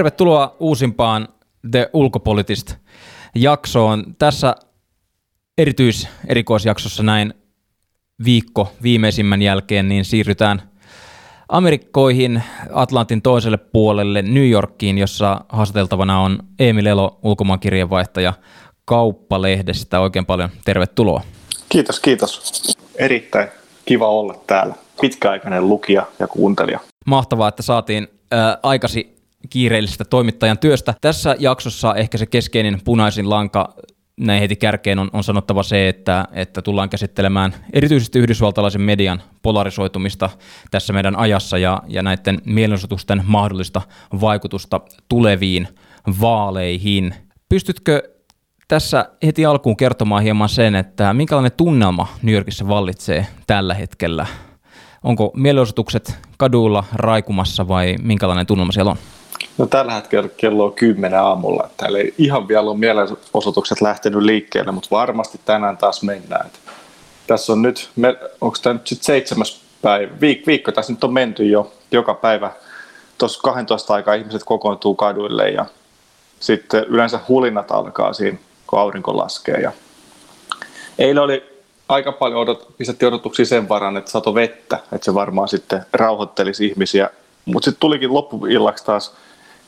Tervetuloa uusimpaan The Ulkopoliittist jaksoon. Tässä erityis erikoisjaksossa näin viikko viimeisimmän jälkeen niin siirrytään Amerikkoihin Atlantin toiselle puolelle New Yorkiin, jossa haastateltavana on Emil Elo, ulkomaankirjeenvaihtaja Kauppalehdestä. Oikein paljon tervetuloa. Kiitos, kiitos. Erittäin kiva olla täällä. Pitkäaikainen lukija ja kuuntelija. Mahtavaa, että saatiin aikasi kiireellisestä toimittajan työstä. Tässä jaksossa ehkä se keskeinen punaisin lanka näin heti kärkeen on, on sanottava se, että, että tullaan käsittelemään erityisesti yhdysvaltalaisen median polarisoitumista tässä meidän ajassa ja, ja näiden mielenosoitusten mahdollista vaikutusta tuleviin vaaleihin. Pystytkö tässä heti alkuun kertomaan hieman sen, että minkälainen tunnelma New Yorkissa vallitsee tällä hetkellä? Onko mielenosoitukset kaduilla raikumassa vai minkälainen tunnelma siellä on? No tällä hetkellä kello on 10 aamulla. Täällä ei ihan vielä ole mielenosoitukset lähtenyt liikkeelle, mutta varmasti tänään taas mennään. Tässä on nyt, onko tämä nyt sitten seitsemäs päivä, viik- viikko tässä nyt on menty jo joka päivä. Tuossa 12 aikaa ihmiset kokoontuu kaduille ja sitten yleensä hulinat alkaa siinä, kun aurinko laskee. Ja eilen oli aika paljon odot, pistettiin odotuksia sen varan, että sato vettä, että se varmaan sitten rauhoittelisi ihmisiä. Mutta sitten tulikin loppuillaksi taas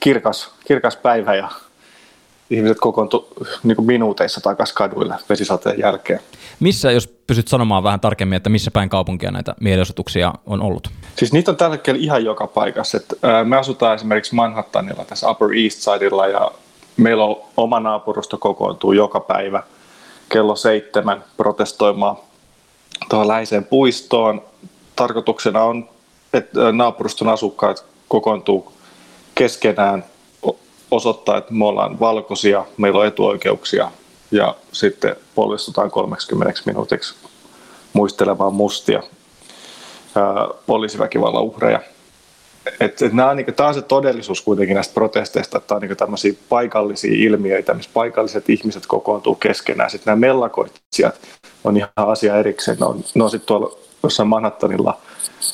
kirkas, kirkas päivä ja ihmiset kokoontu niin minuuteissa takaisin kaduille vesisateen jälkeen. Missä, jos pysyt sanomaan vähän tarkemmin, että missä päin kaupunkia näitä mielenosoituksia on ollut? Siis niitä on tällä hetkellä ihan joka paikassa. Et, ää, me asutaan esimerkiksi Manhattanilla tässä Upper East Sidella ja meillä on oma naapurusto kokoontuu joka päivä kello seitsemän protestoimaan tuohon läheiseen puistoon. Tarkoituksena on, että naapuruston asukkaat kokoontuu keskenään osoittaa, että me ollaan valkoisia, meillä on etuoikeuksia ja sitten polvistutaan 30 minuutiksi muistelemaan mustia poliisiväkivallan uhreja. Et, et nämä on, niin, tämä on se todellisuus kuitenkin näistä protesteista, että tämä on niin tämmöisiä paikallisia ilmiöitä, missä paikalliset ihmiset kokoontuu keskenään. Sitten nämä mellakoitsijat on ihan asia erikseen. Ne on, ne on sitten tuolla jossain Manhattanilla –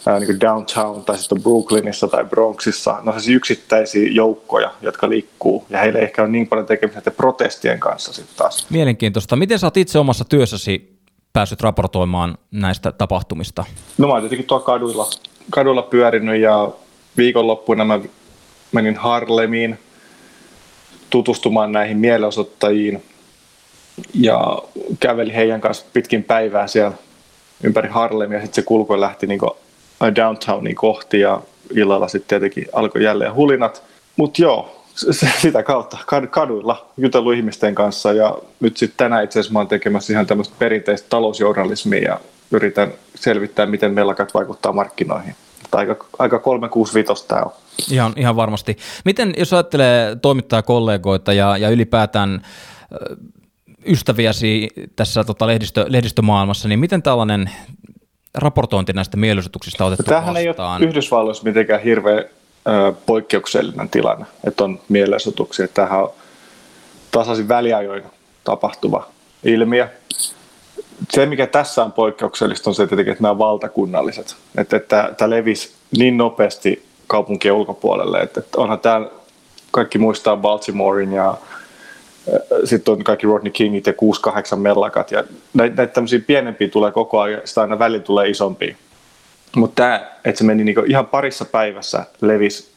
ää, niin downtown tai sitten Brooklynissa tai Bronxissa, no siis yksittäisiä joukkoja, jotka liikkuu ja heillä ei ehkä ole niin paljon tekemistä protestien kanssa sitten taas. Mielenkiintoista. Miten sä oot itse omassa työssäsi päässyt raportoimaan näistä tapahtumista? No mä oon tietenkin tuolla kaduilla, kaduilla pyörinyt ja viikonloppuina mä menin Harlemiin tutustumaan näihin mielenosoittajiin ja kävelin heidän kanssa pitkin päivää siellä ympäri Harlemia ja sitten se kulku lähti niin downtownin kohti ja illalla sitten tietenkin alkoi jälleen hulinat. Mutta joo, sitä kautta kaduilla jutellut ihmisten kanssa ja nyt sitten tänään itse asiassa mä oon tekemässä ihan tämmöistä perinteistä talousjournalismia ja yritän selvittää, miten mellakat vaikuttaa markkinoihin. Aika, aika 365 tämä on. Ihan, ihan varmasti. Miten, jos ajattelee toimittajakollegoita ja, ja ylipäätään ystäviäsi tässä tota, lehdistö, lehdistömaailmassa, niin miten tällainen raportointi näistä mielenosoituksista otettu Tämähän vastaan? ei ole Yhdysvalloissa mitenkään hirveän ö, poikkeuksellinen tilanne, että on mielenosoituksia. Tämähän on tasaisin väliajoin tapahtuva ilmiö. Se, mikä tässä on poikkeuksellista, on se tietenkin, että nämä on valtakunnalliset. Että, että tämä levisi niin nopeasti kaupunkien ulkopuolelle, että, että onhan tämä, kaikki muistaa Baltimorein ja sitten on kaikki Rodney Kingit ja 6-8 mellakat. Ja näitä, näitä tämmöisiä pienempiä tulee koko ajan, sitä aina välillä tulee isompia. Mutta tämä, että se meni niinku ihan parissa päivässä levis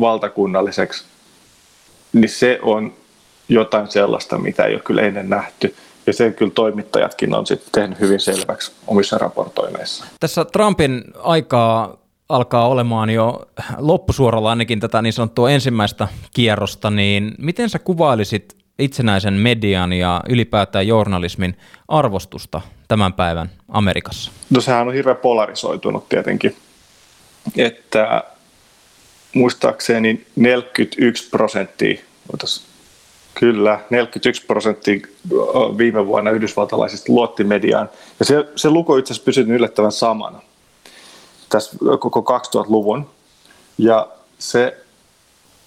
valtakunnalliseksi, niin se on jotain sellaista, mitä ei ole kyllä ennen nähty. Ja sen kyllä toimittajatkin on sitten tehnyt hyvin selväksi omissa raportoineissa. Tässä Trumpin aikaa alkaa olemaan jo loppusuoralla ainakin tätä niin sanottua ensimmäistä kierrosta, niin miten sä kuvailisit itsenäisen median ja ylipäätään journalismin arvostusta tämän päivän Amerikassa? No sehän on hirveän polarisoitunut tietenkin. Että muistaakseni 41 prosenttia, kyllä, 41 prosenttia viime vuonna yhdysvaltalaisista luotti mediaan. Ja se, se luku itse asiassa pysynyt yllättävän samana tässä koko 2000-luvun. Ja se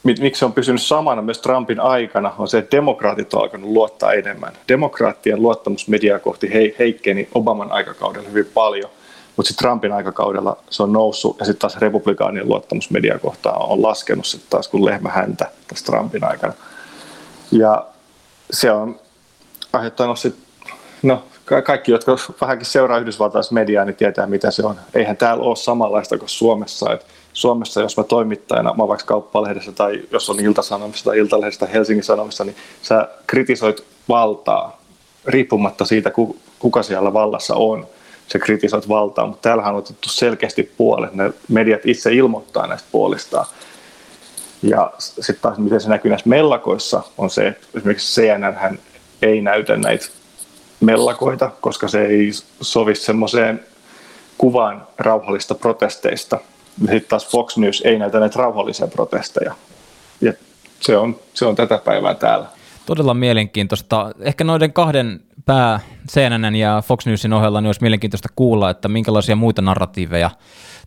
miksi se on pysynyt samana myös Trumpin aikana, on se, että demokraatit on alkanut luottaa enemmän. Demokraattien luottamus mediaa kohti heikkeni Obaman aikakaudella hyvin paljon. mutta sitten Trumpin aikakaudella se on noussut ja sitten taas republikaanien luottamus mediakohtaan on laskenut sitten taas kuin lehmä häntä tässä Trumpin aikana. Ja se on aiheuttanut sitten, no kaikki, jotka vähänkin seuraa yhdysvaltaista mediaa, niin tietää mitä se on. Eihän täällä ole samanlaista kuin Suomessa. Et Suomessa, jos mä toimittajana, mä vaikka kauppalehdessä tai jos on Ilta-Sanomissa tai Iltalehdessä tai Helsingin Sanomissa, niin sä kritisoit valtaa riippumatta siitä, kuka siellä vallassa on. Se kritisoit valtaa, mutta täällähän on otettu selkeästi puolet. Ne mediat itse ilmoittaa näistä puolistaan. Ja sitten taas miten se näkyy näissä mellakoissa on se, että esimerkiksi CNN ei näytä näitä mellakoita, koska se ei sovi semmoiseen kuvaan rauhallista protesteista. Sitten taas Fox News ei näytä näitä rauhallisia protesteja. Ja se on, se on tätä päivää täällä. Todella mielenkiintoista. Ehkä noiden kahden pää CNN ja Fox Newsin ohella niin olisi mielenkiintoista kuulla, että minkälaisia muita narratiiveja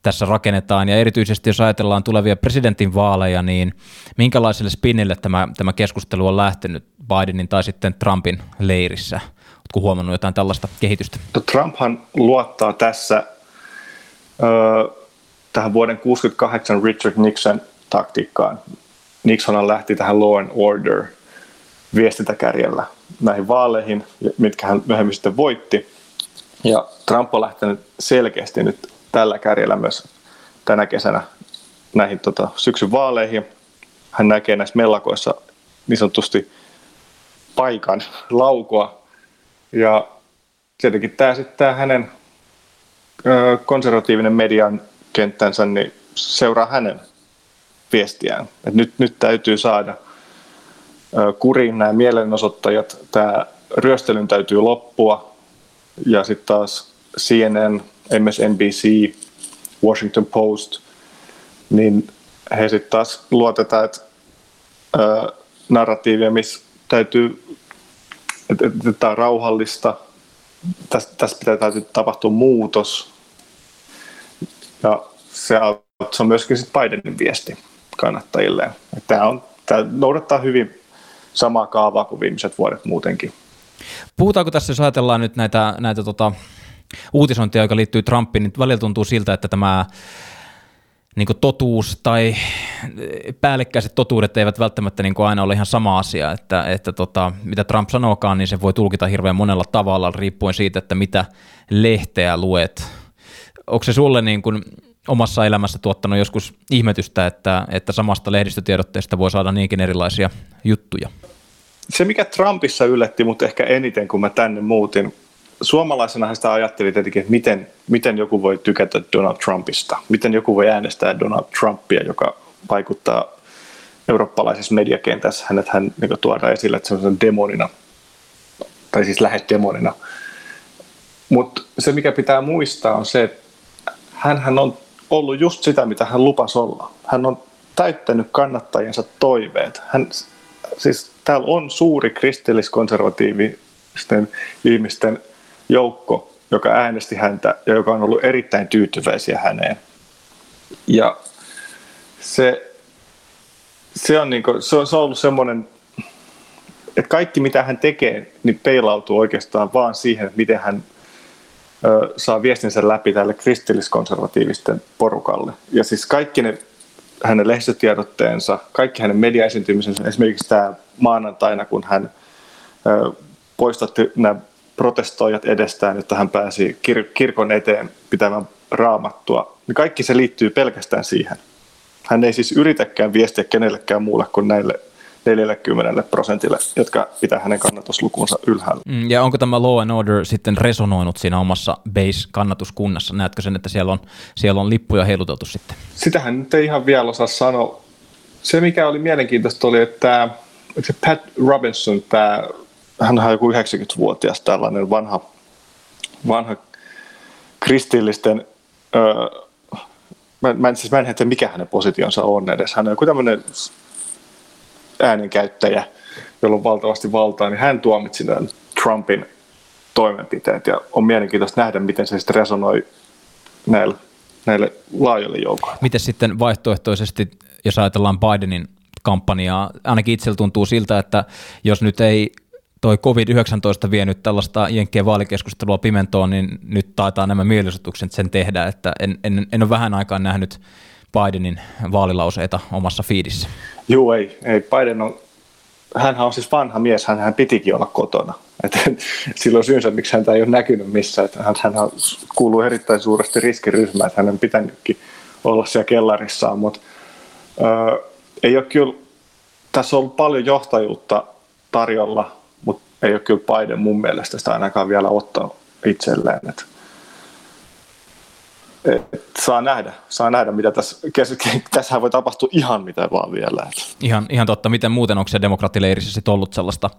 tässä rakennetaan. Ja erityisesti jos ajatellaan tulevia presidentinvaaleja, niin minkälaiselle spinnille tämä, tämä keskustelu on lähtenyt Bidenin tai sitten Trumpin leirissä? Oletko huomannut jotain tällaista kehitystä? No, Trumphan luottaa tässä ö, tähän vuoden 1968 Richard Nixon taktiikkaan. Nixon lähti tähän law and order viestintäkärjellä näihin vaaleihin, mitkä hän myöhemmin sitten voitti. Ja Trump on lähtenyt selkeästi nyt tällä kärjellä myös tänä kesänä näihin tota, syksyn vaaleihin. Hän näkee näissä mellakoissa niin sanotusti paikan laukoa. Ja tietenkin tämä sitten tämä hänen konservatiivinen median kenttänsä niin seuraa hänen viestiään. Et nyt, nyt täytyy saada kuriin nämä mielenosoittajat, tämä ryöstelyn täytyy loppua ja sitten taas CNN MSNBC, Washington Post, niin he sitten taas luotetaan, että narratiivia, missä täytyy, että tämä on rauhallista, tässä, tässä pitää täytyy tapahtua muutos. Ja se, on myöskin sit Bidenin viesti kannattajille. Tämä, on, tämä noudattaa hyvin samaa kaavaa kuin viimeiset vuodet muutenkin. Puhutaanko tässä, jos ajatellaan nyt näitä, näitä tota, uutisointia, joka liittyy Trumpiin, niin välillä tuntuu siltä, että tämä niin totuus tai päällekkäiset totuudet eivät välttämättä niin aina ole ihan sama asia, että, että tota, mitä Trump sanookaan, niin se voi tulkita hirveän monella tavalla riippuen siitä, että mitä lehteä luet. Onko se sulle niin kuin omassa elämässä tuottanut joskus ihmetystä, että, että samasta lehdistötiedotteesta voi saada niinkin erilaisia juttuja? Se, mikä Trumpissa yllätti mutta ehkä eniten, kun mä tänne muutin, suomalaisena sitä ajatteli tietenkin, että miten, miten joku voi tykätä Donald Trumpista, miten joku voi äänestää Donald Trumpia, joka vaikuttaa eurooppalaisessa mediakentässä, hänet hän niin tuodaan esille on demonina, tai siis lähes demonina. Mutta se, mikä pitää muistaa, on se, että hän on ollut just sitä, mitä hän lupasi olla. Hän on täyttänyt kannattajiensa toiveet. Hän, siis täällä on suuri kristilliskonservatiivisten ihmisten joukko, joka äänesti häntä ja joka on ollut erittäin tyytyväisiä häneen. Ja se, se, on, niin kuin, se, on, se on ollut semmoinen, että kaikki mitä hän tekee, niin peilautuu oikeastaan vaan siihen, miten hän saa viestinsä läpi tälle kristilliskonservatiivisten porukalle. Ja siis kaikki ne hänen lehdistötiedotteensa, kaikki hänen mediaesiintymisensä, esimerkiksi tämä maanantaina, kun hän poistatti nämä protestoijat edestään, että hän pääsi kir- kirkon eteen pitämään raamattua, niin kaikki se liittyy pelkästään siihen. Hän ei siis yritäkään viestiä kenellekään muulle kuin näille 40 prosentille, jotka pitää hänen kannatuslukunsa ylhäällä. Mm, ja onko tämä Law and Order sitten resonoinut siinä omassa base-kannatuskunnassa? Näetkö sen, että siellä on, siellä on lippuja heiluteltu sitten? Sitähän nyt ei ihan vielä osaa sanoa. Se, mikä oli mielenkiintoista, oli, että se Pat Robinson, tämä hän on joku 90-vuotias tällainen vanha, vanha kristillisten, öö, mä, mä, en, siis mä en tiedä mikä hänen positionsa on edes. Hän on joku tämmöinen äänenkäyttäjä, jolla on valtavasti valtaa, niin hän tuomitsi tämän Trumpin toimenpiteet ja on mielenkiintoista nähdä, miten se sitten resonoi näille, näille laajoille joukoille. Miten sitten vaihtoehtoisesti, jos ajatellaan Bidenin kampanjaa, ainakin itsellä tuntuu siltä, että jos nyt ei toi COVID-19 vienyt tällaista Jenkkien vaalikeskustelua pimentoon, niin nyt taitaa nämä mielenosoitukset sen tehdä, että en, en, en ole vähän aikaa nähnyt Bidenin vaalilauseita omassa fiidissä. Joo, ei, ei. Biden on, hänhän on siis vanha mies, hän, hän pitikin olla kotona. Et, silloin syynsä, miksi häntä ei ole näkynyt missään. Että hän, hän kuuluu erittäin suuresti riskiryhmään, että hänen pitänytkin olla siellä kellarissaan, mutta ei ole kyllä, tässä on ollut paljon johtajuutta tarjolla, mutta ei ole kyllä Biden mun mielestä sitä ainakaan vielä ottanut itselleen. Että et saa nähdä, saa nähdä, mitä tässä, tässä voi tapahtua ihan mitä vaan vielä. Ihan, ihan totta, miten muuten onko se demokraattileirissä sitten ollut sellaista,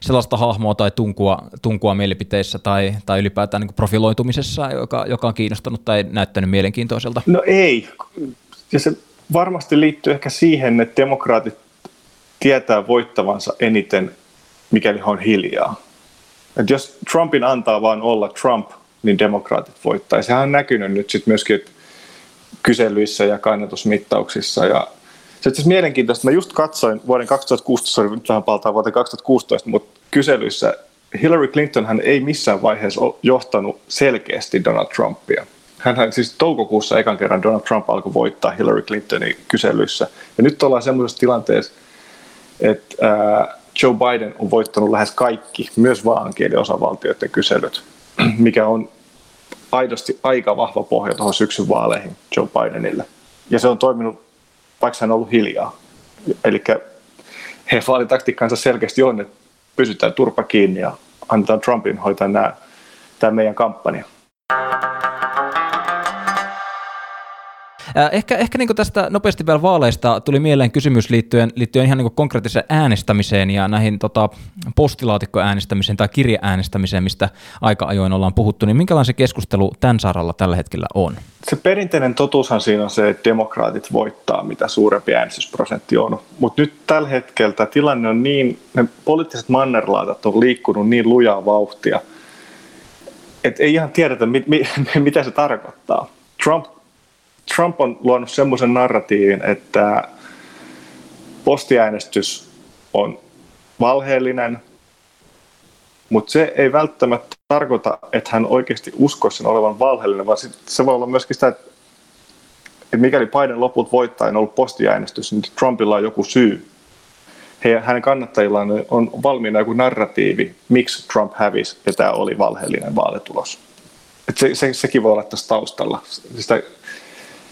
sellaista hahmoa tai tunkua, tunkua mielipiteissä tai, tai ylipäätään niin profiloitumisessa, joka, joka on kiinnostanut tai näyttänyt mielenkiintoiselta? No ei, ja se varmasti liittyy ehkä siihen, että demokraatit tietää voittavansa eniten, mikäli he on hiljaa. Et jos Trumpin antaa vaan olla Trump – niin demokraatit voittaa. Sehän on näkynyt nyt sitten myöskin kyselyissä ja kannatusmittauksissa. Ja se on mielenkiintoista. Mä just katsoin vuoden 2016, oli nyt vähän paltaa vuoteen 2016, mutta kyselyissä Hillary Clinton hän ei missään vaiheessa ole johtanut selkeästi Donald Trumpia. Hän siis toukokuussa ekan kerran Donald Trump alkoi voittaa Hillary Clintonin kyselyissä. Ja nyt ollaan semmoisessa tilanteessa, että Joe Biden on voittanut lähes kaikki, myös vaankieliosavaltioiden kyselyt, mikä on aidosti aika vahva pohja tuohon syksyn vaaleihin Joe Bidenille. Ja se on toiminut, vaikka hän on ollut hiljaa. Eli he vaalitaktiikkansa selkeästi on, että pysytään turpa kiinni ja annetaan Trumpin hoitaa nämä, tämä meidän kampanja. Ehkä, ehkä niin tästä nopeasti vielä vaaleista tuli mieleen kysymys liittyen, liittyen ihan niin konkreettiseen äänestämiseen ja näihin tota, postilaatikkoäänestämiseen tai kirjeäänestämiseen, mistä aika ajoin ollaan puhuttu, niin minkälainen se keskustelu tämän saralla tällä hetkellä on? Se perinteinen totuushan siinä on se, että demokraatit voittaa, mitä suurempi äänestysprosentti on. Mutta nyt tällä hetkellä tilanne on niin, ne poliittiset mannerlaatat on liikkunut niin lujaa vauhtia, että ei ihan tiedetä, mit, mit, mitä se tarkoittaa. Trump Trump on luonut semmoisen narratiivin, että postiäänestys on valheellinen, mutta se ei välttämättä tarkoita, että hän oikeasti uskoisi sen olevan valheellinen, vaan se voi olla myöskin sitä, että mikäli Biden loput voittaa ja on ollut postiäänestys, niin Trumpilla on joku syy. He, hänen kannattajillaan on valmiina joku narratiivi, miksi Trump hävisi ja tämä oli valheellinen vaalitulos. Et se, se, sekin voi olla tässä taustalla. Sitä,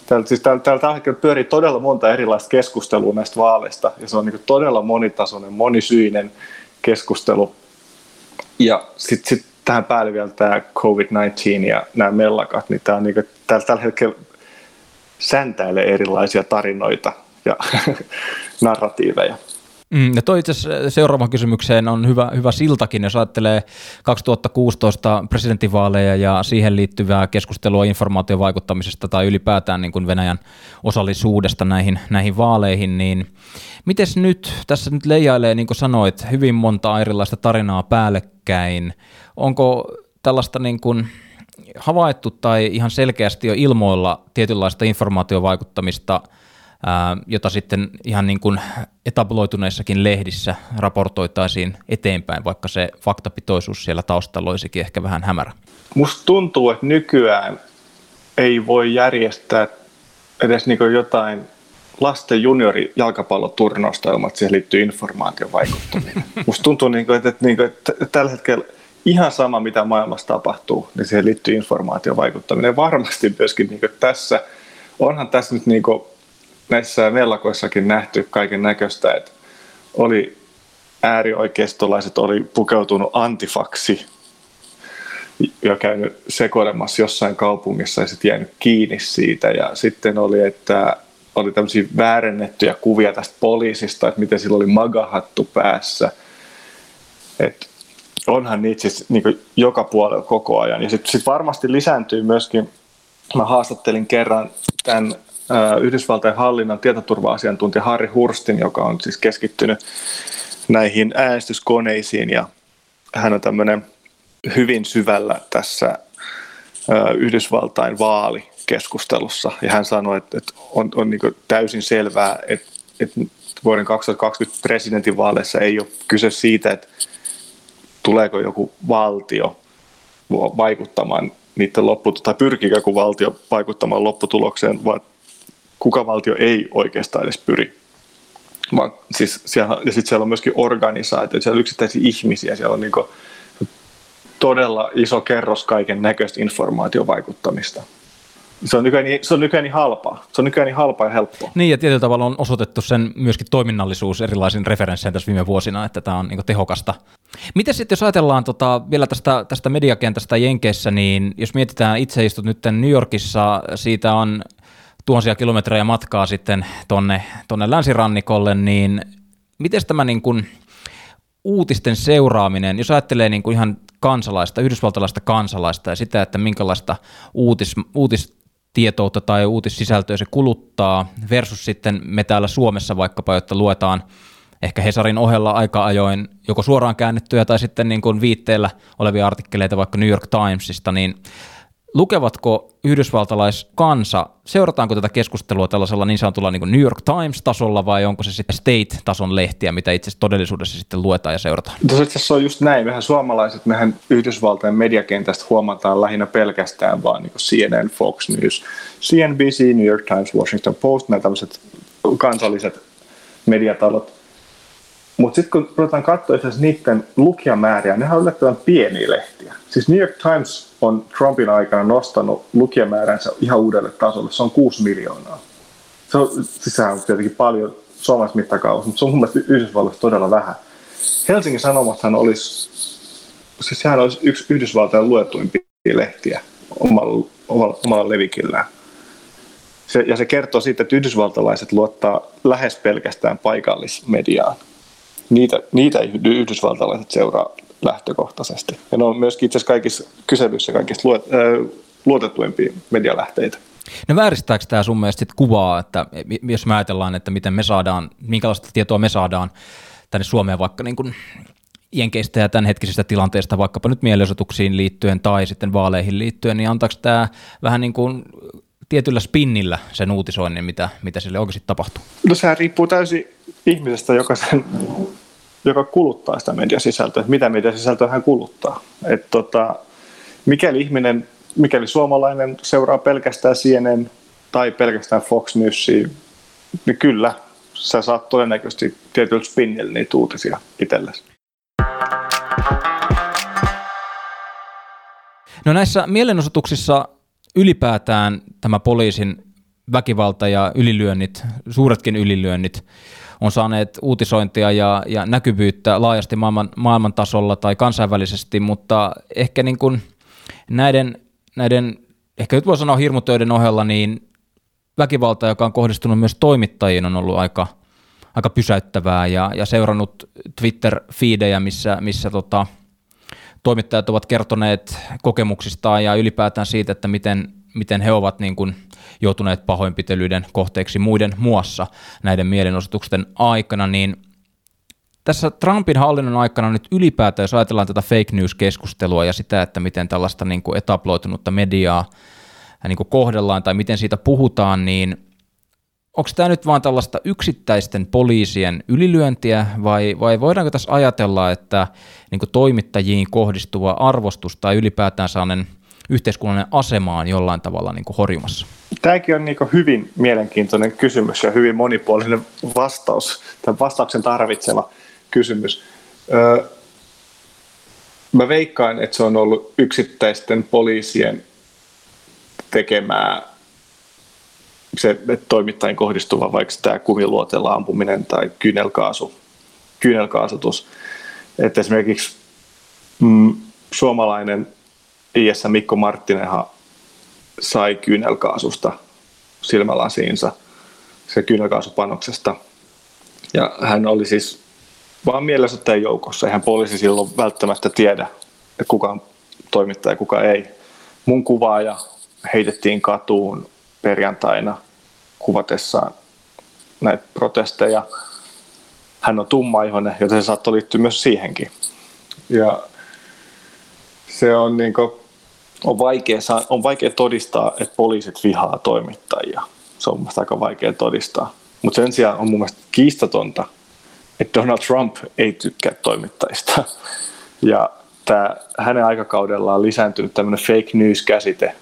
Täällä, siis täällä, täällä tällä hetkellä pyörii todella monta erilaista keskustelua näistä vaaleista, ja se on niin todella monitasoinen, monisyinen keskustelu. Ja sitten sit tähän päälle vielä tämä COVID-19 ja nämä mellakat, niin tämä on niin kuin, täällä tällä hetkellä säntäilee erilaisia tarinoita ja narratiiveja. Mm, ja toi itse seuraavan kysymykseen on hyvä, hyvä siltakin, jos ajattelee 2016 presidentinvaaleja ja siihen liittyvää keskustelua informaatiovaikuttamisesta tai ylipäätään niin kuin Venäjän osallisuudesta näihin, näihin vaaleihin, niin miten nyt, tässä nyt leijailee, niin kuin sanoit, hyvin monta erilaista tarinaa päällekkäin. Onko tällaista niin kuin havaittu tai ihan selkeästi jo ilmoilla tietynlaista informaatiovaikuttamista – jota sitten ihan niin kuin etabloituneissakin lehdissä raportoitaisiin eteenpäin, vaikka se faktapitoisuus siellä taustalla olisikin ehkä vähän hämärä. Musta tuntuu, että nykyään ei voi järjestää edes niin jotain lasten juniori että siihen liittyy informaation vaikuttaminen. Musta tuntuu, niin kuin, että, että, niin kuin, että tällä hetkellä ihan sama, mitä maailmassa tapahtuu, niin siihen liittyy informaation vaikuttaminen. Varmasti myöskin niin tässä, onhan tässä nyt niin kuin näissä mellakoissakin nähty kaiken näköistä, että oli äärioikeistolaiset oli pukeutunut antifaksi ja käynyt sekoilemassa jossain kaupungissa ja sitten jäänyt kiinni siitä. Ja sitten oli, että oli tämmöisiä väärennettyjä kuvia tästä poliisista, että miten sillä oli magahattu päässä. Et onhan niitä siis niin joka puolella koko ajan. Ja sitten sit varmasti lisääntyy myöskin, mä haastattelin kerran tämän Yhdysvaltain hallinnan tietoturva-asiantuntija Harri Hurstin, joka on siis keskittynyt näihin äänestyskoneisiin ja hän on tämmöinen hyvin syvällä tässä Yhdysvaltain vaalikeskustelussa. Ja hän sanoi, että, on, on niin täysin selvää, että, että vuoden 2020 presidentinvaaleissa ei ole kyse siitä, että tuleeko joku valtio vaikuttamaan niiden loppu, tai pyrkikö joku valtio vaikuttamaan lopputulokseen, vaan kuka valtio ei oikeastaan edes pyri. Vaan, siis siellä, ja sitten siellä on myöskin organisaatio, siellä on yksittäisiä ihmisiä, siellä on niin todella iso kerros kaiken näköistä informaatiovaikuttamista se on nykyään niin, se on nykyään niin halpaa. Se on nykyään niin halpaa ja helppoa. Niin, ja tietyllä tavalla on osoitettu sen myöskin toiminnallisuus erilaisin referensseihin tässä viime vuosina, että tämä on niin tehokasta. Miten sitten, jos ajatellaan tota, vielä tästä, tästä mediakentästä Jenkeissä, niin jos mietitään, itse istut nyt New Yorkissa, siitä on tuhansia kilometrejä matkaa sitten tonne, tonne länsirannikolle, niin miten tämä niin kuin uutisten seuraaminen, jos ajattelee niin kuin ihan kansalaista, yhdysvaltalaista kansalaista ja sitä, että minkälaista uutis, uutis tietoutta tai uutissisältöä se kuluttaa, versus sitten me täällä Suomessa vaikkapa, jotta luetaan ehkä Hesarin ohella aika ajoin joko suoraan käännettyjä tai sitten niin kuin viitteellä olevia artikkeleita vaikka New York Timesista, niin lukevatko yhdysvaltalaiskansa, seurataanko tätä keskustelua tällaisella niin sanotulla niin New York Times-tasolla vai onko se sitten state-tason lehtiä, mitä itse asiassa todellisuudessa sitten luetaan ja seurataan? Tuossa itse asiassa on just näin. Mehän suomalaiset, mehän Yhdysvaltain mediakentästä huomataan lähinnä pelkästään vaan niin CNN, Fox News, CNBC, New York Times, Washington Post, nämä tämmöiset kansalliset mediatalot. Mutta sitten kun ruvetaan katsoa niiden lukijamääriä, nehän on yllättävän pieniä lehtiä. Siis New York Times on Trumpin aikana nostanut lukijamääränsä ihan uudelle tasolle. Se on 6 miljoonaa. Se on, siis sehän on tietenkin paljon suomalaisessa mittakaavassa, mutta se on mun mielestä Yhdysvalloissa todella vähän. Helsingin Sanomathan olisi, siis sehän olisi yksi Yhdysvaltain luetuimpia lehtiä omalla, omalla, omalla levikillään. Se, ja se kertoo siitä, että yhdysvaltalaiset luottaa lähes pelkästään paikallismediaan. Niitä, niitä yhdysvaltalaiset seuraa lähtökohtaisesti. Ja ne on myöskin itse asiassa kaikissa kyselyissä kaikista äh, luotetuimpia medialähteitä. No vääristääkö tämä sun mielestä kuvaa, että jos me ajatellaan, että miten me saadaan, minkälaista tietoa me saadaan tänne Suomeen vaikka niin kuin Jenkeistä ja tämänhetkisistä tilanteista vaikkapa nyt mielenosoituksiin liittyen tai sitten vaaleihin liittyen, niin antaako tämä vähän niin kuin tietyllä spinnillä sen uutisoinnin, mitä, mitä sille oikeasti tapahtuu? No sehän riippuu täysin ihmisestä, joka sen joka kuluttaa sitä mediasisältöä, mitä mediasisältöä hän kuluttaa. Et tota, mikäli ihminen, mikäli suomalainen seuraa pelkästään CNN tai pelkästään Fox Newsia, niin kyllä, sä saat todennäköisesti tietyllä spinnillä niitä uutisia itsellesi. No näissä mielenosoituksissa ylipäätään tämä poliisin väkivalta ja ylilyönnit, suuretkin ylilyönnit, on saaneet uutisointia ja, ja näkyvyyttä laajasti maailman, maailman tasolla tai kansainvälisesti, mutta ehkä niin kuin näiden, näiden, ehkä nyt voi sanoa hirmutöiden ohella, niin väkivalta, joka on kohdistunut myös toimittajiin, on ollut aika, aika pysäyttävää ja, ja seurannut Twitter-fiidejä, missä, missä tota, toimittajat ovat kertoneet kokemuksistaan ja ylipäätään siitä, että miten, miten he ovat niin kuin joutuneet pahoinpitelyiden kohteeksi muiden muassa näiden mielenosoitusten aikana, niin tässä Trumpin hallinnon aikana nyt ylipäätään, jos ajatellaan tätä fake news-keskustelua ja sitä, että miten tällaista niin kuin etaploitunutta mediaa niin kuin kohdellaan tai miten siitä puhutaan, niin onko tämä nyt vaan tällaista yksittäisten poliisien ylilyöntiä vai, vai voidaanko tässä ajatella, että niin toimittajiin kohdistuva arvostus tai ylipäätään sellainen yhteiskunnallinen asema on jollain tavalla niin horjumassa? Tämäkin on niin hyvin mielenkiintoinen kysymys ja hyvin monipuolinen vastaus, tämän vastauksen tarvitseva kysymys. Öö, mä veikkaan, että se on ollut yksittäisten poliisien tekemää se toimittajien kohdistuva vaikka tämä kumiluotella ampuminen tai kyynelkaasu, kyynelkaasutus. Että esimerkiksi mm, suomalainen IS Mikko Marttinenhan sai kyynelkaasusta silmälasiinsa, se kyynelkaasupanoksesta. Ja hän oli siis vaan mielenosoittajien joukossa. Eihän poliisi silloin välttämättä tiedä, kuka on toimittaja ja kuka ei. Mun kuvaaja heitettiin katuun perjantaina kuvatessaan näitä protesteja. Hän on tummaihoinen, joten se saattoi liittyä myös siihenkin. Ja se on niin kuin, on vaikea, on vaikea todistaa, että poliisit vihaa toimittajia. Se on mielestäni aika vaikea todistaa. Mutta sen sijaan on mun mielestä kiistatonta, että Donald Trump ei tykkää toimittajista. Ja tämä, hänen aikakaudellaan lisääntynyt tämmöinen fake news-käsite,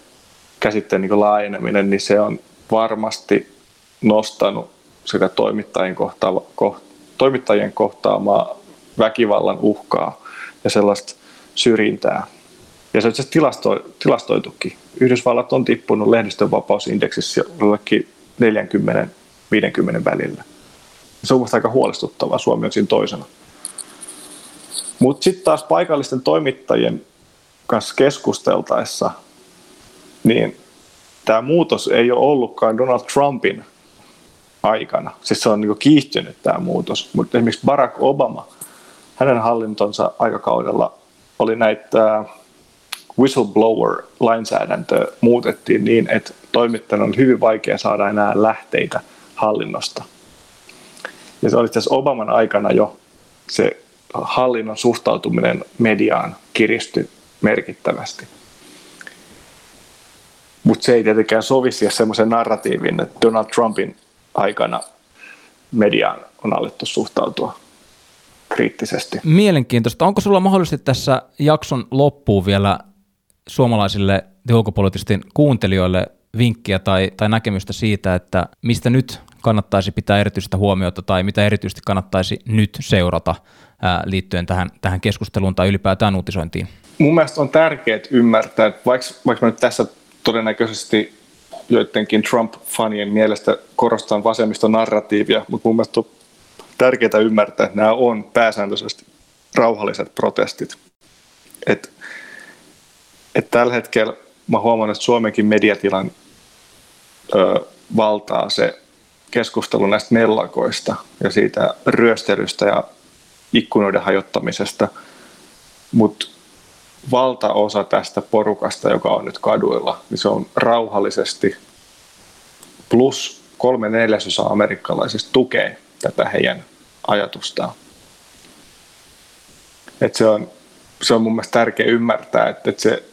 käsitteen niin laajeneminen, niin se on varmasti nostanut sitä toimittajien, kohtaava, ko, toimittajien kohtaamaa väkivallan uhkaa ja sellaista syrjintää. Ja se on itse tilasto, tilastoitukin. Yhdysvallat on tippunut lehdistön vapausindeksissä jollekin 40-50 välillä. Se on minusta aika huolestuttavaa. Suomi on siinä toisena. Mutta sitten taas paikallisten toimittajien kanssa keskusteltaessa, niin tämä muutos ei ole ollutkaan Donald Trumpin aikana. Siis se on niin kiihtynyt tämä muutos. Mutta esimerkiksi Barack Obama, hänen hallintonsa aikakaudella oli näitä whistleblower-lainsäädäntöä muutettiin niin, että toimittajan on hyvin vaikea saada enää lähteitä hallinnosta. Ja se oli tässä Obaman aikana jo se hallinnon suhtautuminen mediaan kiristyi merkittävästi. Mutta se ei tietenkään sovi siihen semmoisen narratiivin, että Donald Trumpin aikana mediaan on alettu suhtautua kriittisesti. Mielenkiintoista. Onko sulla mahdollisesti tässä jakson loppuun vielä suomalaisille ulkopoliittisten kuuntelijoille vinkkiä tai, tai näkemystä siitä, että mistä nyt kannattaisi pitää erityistä huomiota tai mitä erityisesti kannattaisi nyt seurata ää, liittyen tähän, tähän keskusteluun tai ylipäätään uutisointiin? Mun mielestä on tärkeää ymmärtää, että vaikka, vaikka mä nyt tässä todennäköisesti joidenkin Trump-fanien mielestä korostan vasemmiston narratiivia, mutta mun mielestä on tärkeää ymmärtää, että nämä on pääsääntöisesti rauhalliset protestit. Et, et tällä hetkellä mä huomaan, että Suomenkin mediatilan ö, valtaa se keskustelu näistä mellakoista ja siitä ryöstelystä ja ikkunoiden hajottamisesta, mutta valtaosa tästä porukasta, joka on nyt kaduilla, niin se on rauhallisesti plus kolme neljäsosaa amerikkalaisista tukee tätä heidän ajatustaan. Et se, on, se on mun mielestä tärkeä ymmärtää, että, että, se,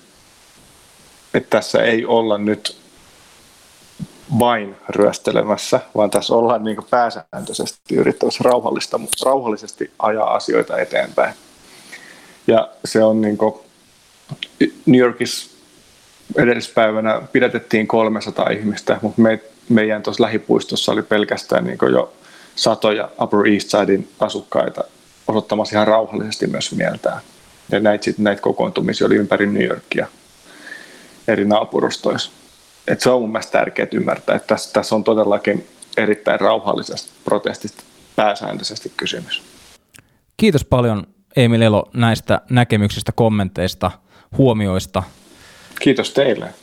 että tässä ei olla nyt vain ryöstelemässä, vaan tässä ollaan niin pääsääntöisesti yrittämässä rauhallista, rauhallisesti ajaa asioita eteenpäin. Ja se on niin kuin, New Yorkissa edellispäivänä pidätettiin 300 ihmistä, mutta me, meidän tuossa lähipuistossa oli pelkästään niin jo satoja Upper East Sidein asukkaita osoittamassa ihan rauhallisesti myös mieltään. Ja näitä, näitä kokoontumisia oli ympäri New Yorkia eri naapurustoissa. Et se on mun mielestä tärkeää ymmärtää, että tässä, tässä on todellakin erittäin rauhallisesta protestista pääsääntöisesti kysymys. Kiitos paljon Emil Elo näistä näkemyksistä, kommenteista, huomioista. Kiitos teille.